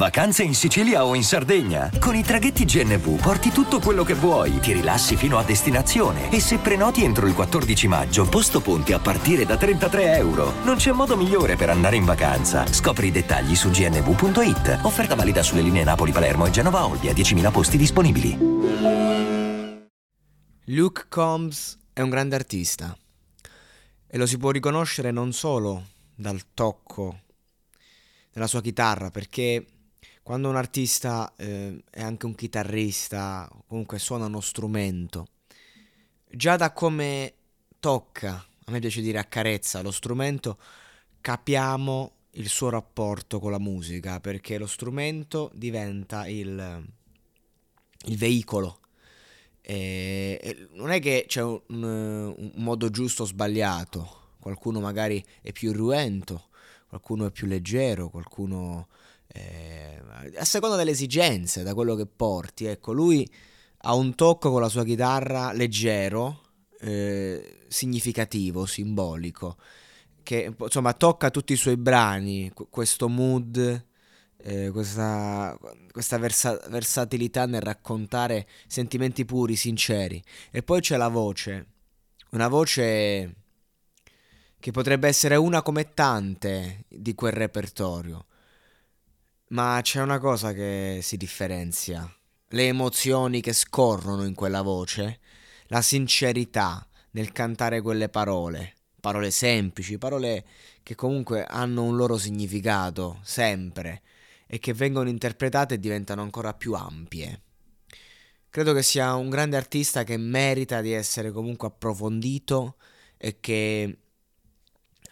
Vacanze in Sicilia o in Sardegna. Con i traghetti GNV porti tutto quello che vuoi, ti rilassi fino a destinazione e se prenoti entro il 14 maggio, posto ponti a partire da 33 euro. Non c'è modo migliore per andare in vacanza. Scopri i dettagli su gnv.it. Offerta valida sulle linee Napoli-Palermo e Genova-Olbia, 10.000 posti disponibili. Luke Combs è un grande artista e lo si può riconoscere non solo dal tocco della sua chitarra, perché quando un artista eh, è anche un chitarrista, comunque suona uno strumento, già da come tocca, a me piace dire accarezza lo strumento, capiamo il suo rapporto con la musica, perché lo strumento diventa il, il veicolo. E, non è che c'è un, un modo giusto o sbagliato, qualcuno magari è più ruento, qualcuno è più leggero, qualcuno eh, a seconda delle esigenze, da quello che porti. Ecco, lui ha un tocco con la sua chitarra leggero, eh, significativo, simbolico, che insomma tocca tutti i suoi brani, questo mood, eh, questa, questa versa- versatilità nel raccontare sentimenti puri, sinceri. E poi c'è la voce, una voce che potrebbe essere una come tante di quel repertorio. Ma c'è una cosa che si differenzia. Le emozioni che scorrono in quella voce, la sincerità nel cantare quelle parole, parole semplici, parole che comunque hanno un loro significato, sempre, e che vengono interpretate e diventano ancora più ampie. Credo che sia un grande artista che merita di essere comunque approfondito e che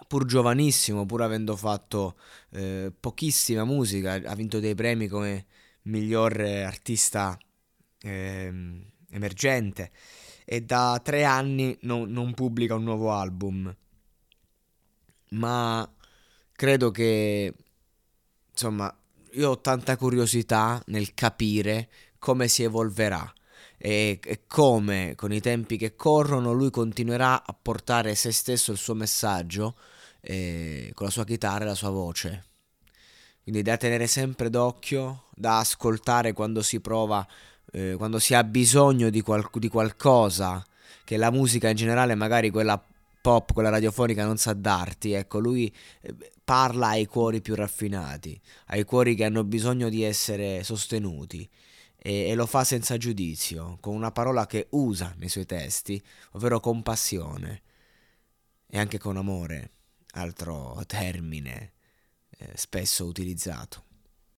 pur giovanissimo, pur avendo fatto eh, pochissima musica, ha vinto dei premi come miglior artista eh, emergente e da tre anni non, non pubblica un nuovo album. Ma credo che, insomma, io ho tanta curiosità nel capire come si evolverà e, e, come con i tempi che corrono lui continuerà a portare se stesso il suo messaggio eh, con la sua chitarra e la sua voce. Quindi da tenere sempre d'occhio, da ascoltare quando si prova, eh, quando si ha bisogno di, qual- di qualcosa che la musica in generale, magari quella pop, quella radiofonica non sa darti. Ecco, lui eh, parla ai cuori più raffinati, ai cuori che hanno bisogno di essere sostenuti e, e, lo fa senza giudizio, con una parola che usa nei suoi testi, ovvero compassione e anche con amore altro termine eh, spesso utilizzato.